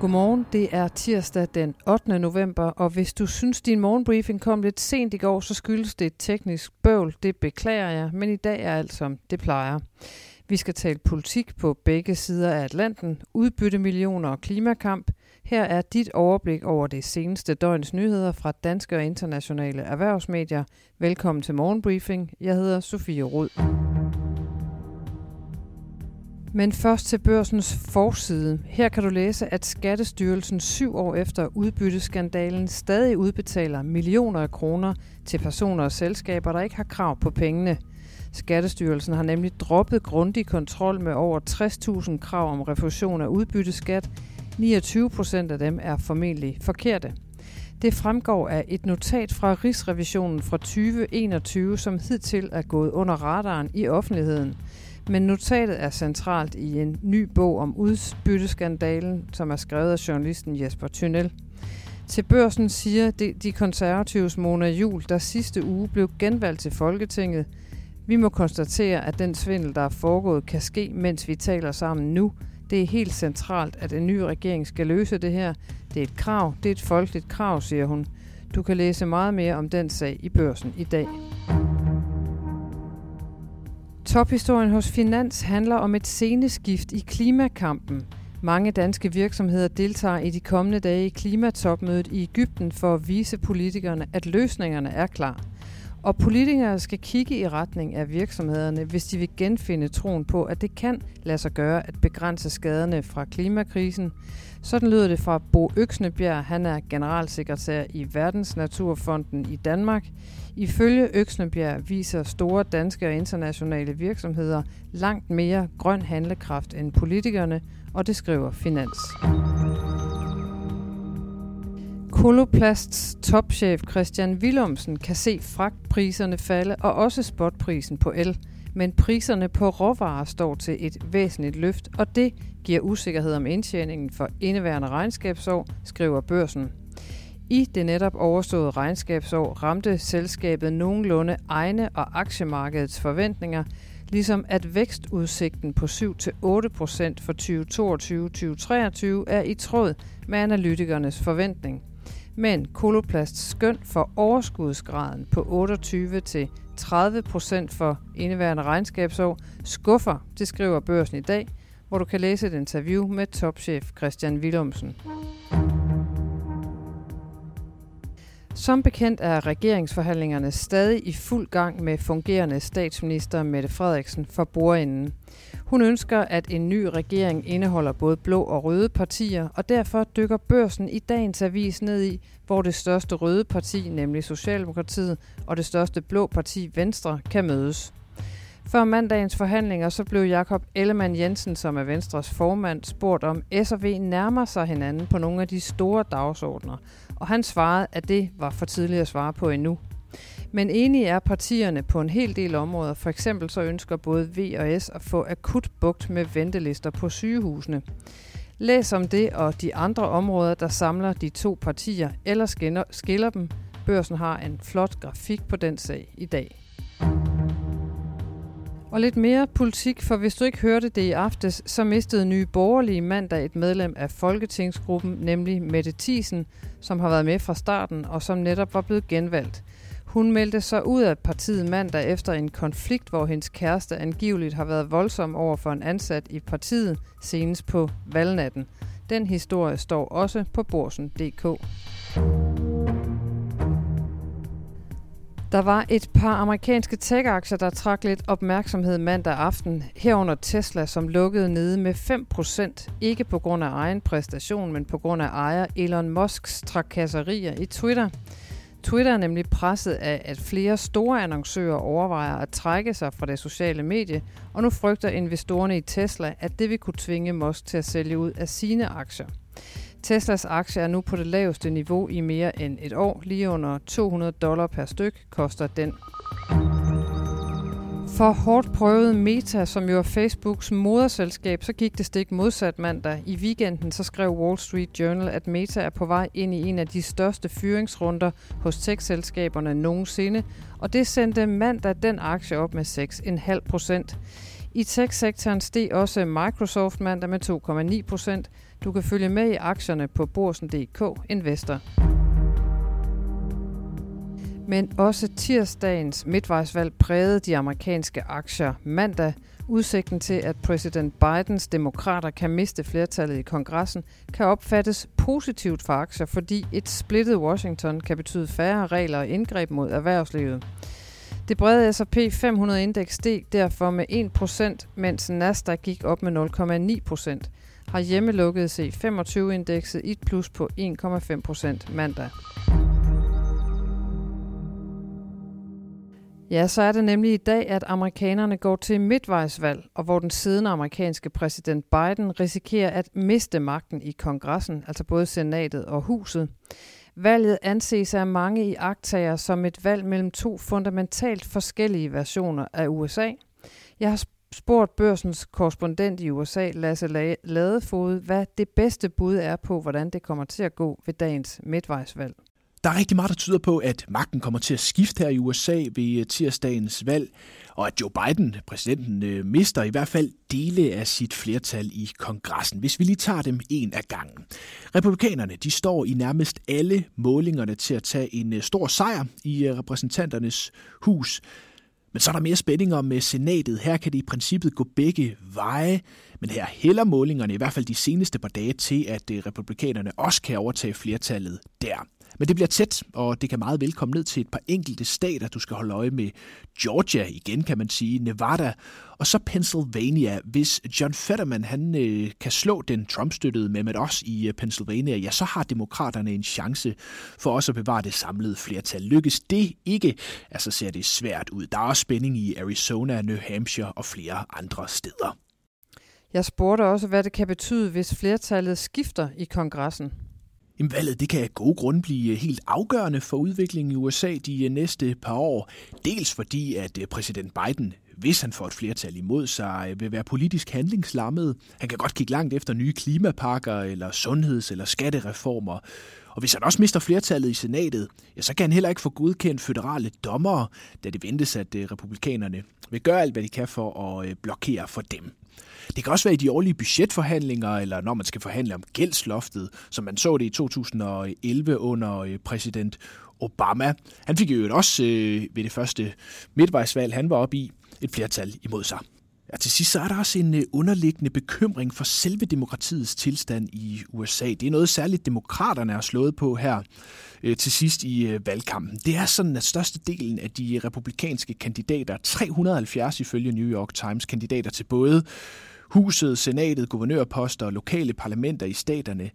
Godmorgen, det er tirsdag den 8. november, og hvis du synes, din morgenbriefing kom lidt sent i går, så skyldes det et teknisk bøvl. Det beklager jeg, men i dag er alt som det plejer. Vi skal tale politik på begge sider af Atlanten, udbytte millioner og klimakamp. Her er dit overblik over det seneste døgns nyheder fra danske og internationale erhvervsmedier. Velkommen til Morgenbriefing. Jeg hedder Sofie Rud. Men først til børsens forside. Her kan du læse, at Skattestyrelsen syv år efter udbytteskandalen stadig udbetaler millioner af kroner til personer og selskaber, der ikke har krav på pengene. Skattestyrelsen har nemlig droppet grundig kontrol med over 60.000 krav om refusion af udbytteskat. 29 procent af dem er formentlig forkerte. Det fremgår af et notat fra Rigsrevisionen fra 2021, som hidtil er gået under radaren i offentligheden – men notatet er centralt i en ny bog om udbytteskandalen, som er skrevet af journalisten Jesper Tynel. Til børsen siger de, de konservatives Mona Jul, der sidste uge blev genvalgt til Folketinget. Vi må konstatere, at den svindel, der er foregået, kan ske, mens vi taler sammen nu. Det er helt centralt, at en ny regering skal løse det her. Det er et krav, det er et folkeligt krav, siger hun. Du kan læse meget mere om den sag i børsen i dag. Tophistorien hos Finans handler om et sceneskift i klimakampen. Mange danske virksomheder deltager i de kommende dage i klimatopmødet i Ægypten for at vise politikerne, at løsningerne er klar. Og politikere skal kigge i retning af virksomhederne, hvis de vil genfinde troen på, at det kan lade sig gøre at begrænse skaderne fra klimakrisen. Sådan lyder det fra Bo Øksnebjerg. Han er generalsekretær i Verdensnaturfonden i Danmark. Ifølge Øksnebjerg viser store danske og internationale virksomheder langt mere grøn handlekraft end politikerne, og det skriver Finans. Koloplasts topchef Christian Willumsen kan se fragtpriserne falde og også spotprisen på el. Men priserne på råvarer står til et væsentligt løft, og det giver usikkerhed om indtjeningen for indeværende regnskabsår, skriver børsen. I det netop overståede regnskabsår ramte selskabet nogenlunde egne og aktiemarkedets forventninger, ligesom at vækstudsigten på 7-8% for 2022-2023 er i tråd med analytikernes forventning. Men Koloplast skøn for overskudsgraden på 28-30% for indeværende regnskabsår skuffer, det skriver børsen i dag, hvor du kan læse et interview med topchef Christian Willumsen. Som bekendt er regeringsforhandlingerne stadig i fuld gang med fungerende statsminister Mette Frederiksen for bordenden. Hun ønsker, at en ny regering indeholder både blå og røde partier, og derfor dykker børsen i dagens avis ned i, hvor det største røde parti, nemlig Socialdemokratiet, og det største blå parti, Venstre, kan mødes. Før mandagens forhandlinger så blev Jakob Ellemann Jensen, som er Venstres formand, spurgt om S og V nærmer sig hinanden på nogle af de store dagsordner, og han svarede, at det var for tidligt at svare på endnu. Men enige er partierne på en hel del områder. For eksempel så ønsker både V og S at få akut bugt med ventelister på sygehusene. Læs om det og de andre områder, der samler de to partier eller skiller dem. Børsen har en flot grafik på den sag i dag. Og lidt mere politik, for hvis du ikke hørte det i aftes, så mistede nye borgerlige mandag et medlem af Folketingsgruppen, nemlig Mette Thiesen, som har været med fra starten og som netop var blevet genvalgt. Hun meldte sig ud af partiet mandag efter en konflikt, hvor hendes kæreste angiveligt har været voldsom over for en ansat i partiet senest på valgnatten. Den historie står også på borsen.dk. Der var et par amerikanske tech-aktier, der trak lidt opmærksomhed mandag aften, herunder Tesla, som lukkede nede med 5%, ikke på grund af egen præstation, men på grund af ejer Elon Musks trakasserier i Twitter. Twitter er nemlig presset af, at flere store annoncører overvejer at trække sig fra det sociale medie, og nu frygter investorerne i Tesla, at det vil kunne tvinge Musk til at sælge ud af sine aktier. Teslas aktie er nu på det laveste niveau i mere end et år. Lige under 200 dollar per styk koster den. For hårdt prøvet Meta, som jo er Facebooks moderselskab, så gik det stik modsat mandag. I weekenden så skrev Wall Street Journal, at Meta er på vej ind i en af de største fyringsrunder hos tech-selskaberne nogensinde, og det sendte mandag den aktie op med 6,5 procent. I tech-sektoren steg også Microsoft mandag med 2,9 procent. Du kan følge med i aktierne på borsen.dk Investor. Men også tirsdagens midtvejsvalg prægede de amerikanske aktier mandag. Udsigten til, at præsident Bidens demokrater kan miste flertallet i kongressen, kan opfattes positivt for aktier, fordi et splittet Washington kan betyde færre regler og indgreb mod erhvervslivet. Det brede S&P 500 indeks steg derfor med 1%, mens Nasdaq gik op med 0,9%. Har hjemmelukket C25-indekset et plus på 1,5% mandag. Ja, så er det nemlig i dag, at amerikanerne går til midtvejsvalg, og hvor den siddende amerikanske præsident Biden risikerer at miste magten i kongressen, altså både senatet og huset. Valget anses af mange i aktager som et valg mellem to fundamentalt forskellige versioner af USA. Jeg har spurgt børsens korrespondent i USA, Lasse Ladefod, hvad det bedste bud er på, hvordan det kommer til at gå ved dagens midtvejsvalg. Der er rigtig meget, der tyder på, at magten kommer til at skifte her i USA ved øh, tirsdagens valg, og at Joe Biden, præsidenten, øh, mister i hvert fald dele af sit flertal i kongressen, hvis vi lige tager dem en af gangen. Republikanerne de står i nærmest alle målingerne til at tage en øh, stor sejr i repræsentanternes hus, men så er der mere spænding om senatet. Her kan det i princippet gå begge veje, men her hælder målingerne i hvert fald de seneste par dage til, at republikanerne også kan overtage flertallet der. Men det bliver tæt, og det kan meget vel komme ned til et par enkelte stater. Du skal holde øje med Georgia igen, kan man sige, Nevada, og så Pennsylvania. Hvis John Fetterman han, øh, kan slå den Trump-støttede Mehmet Oz i øh, Pennsylvania, ja, så har demokraterne en chance for også at bevare det samlede flertal. Lykkes det ikke, altså ser det svært ud. Der er også spænding i Arizona, New Hampshire og flere andre steder. Jeg spurgte også, hvad det kan betyde, hvis flertallet skifter i kongressen. Jamen, valget det kan af gode grunde blive øh, helt afgørende for udviklingen i USA de øh, næste par år. Dels fordi, at øh, præsident Biden, hvis han får et flertal imod sig, øh, vil være politisk handlingslammet. Han kan godt kigge langt efter nye klimapakker eller sundheds- eller skattereformer. Og hvis han også mister flertallet i senatet, ja, så kan han heller ikke få godkendt føderale dommere, da det ventes, at øh, republikanerne vil gøre alt, hvad de kan for at øh, blokere for dem. Det kan også være i de årlige budgetforhandlinger, eller når man skal forhandle om gældsloftet, som man så det i 2011 under præsident Obama. Han fik jo også øh, ved det første midtvejsvalg, han var op i, et flertal imod sig. Ja, til sidst så er der også en øh, underliggende bekymring for selve demokratiets tilstand i USA. Det er noget særligt demokraterne har slået på her øh, til sidst i øh, valgkampen. Det er sådan, at størstedelen af de republikanske kandidater, 370 ifølge New York Times kandidater til både Huset, senatet, guvernørposter og lokale parlamenter i staterne,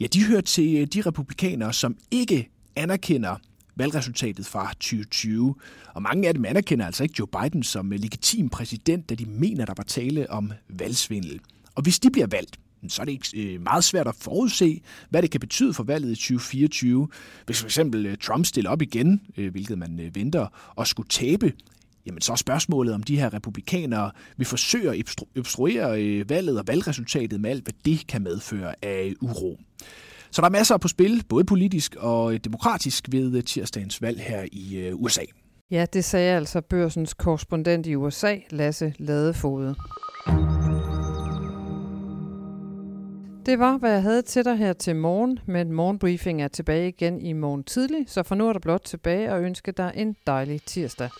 ja, de hører til øh, de republikanere, som ikke anerkender valgresultatet fra 2020. Og mange af dem anerkender altså ikke Joe Biden som øh, legitim præsident, da de mener, der var tale om valgsvindel. Og hvis de bliver valgt, så er det ikke øh, meget svært at forudse, hvad det kan betyde for valget i 2024. Hvis for eksempel øh, Trump stiller op igen, hvilket man venter, og skulle tabe, jamen så er spørgsmålet, om de her republikanere vil forsøge at obstruere valget og valgresultatet med alt, hvad det kan medføre af uro. Så der er masser på spil, både politisk og øh, demokratisk ved øh, tirsdagens valg her i øh, USA. Ja, det sagde altså børsens korrespondent i USA, Lasse Ladefode. Det var, hvad jeg havde til dig her til morgen, men morgenbriefing er tilbage igen i morgen tidlig, så for nu er der blot tilbage og ønske dig en dejlig tirsdag.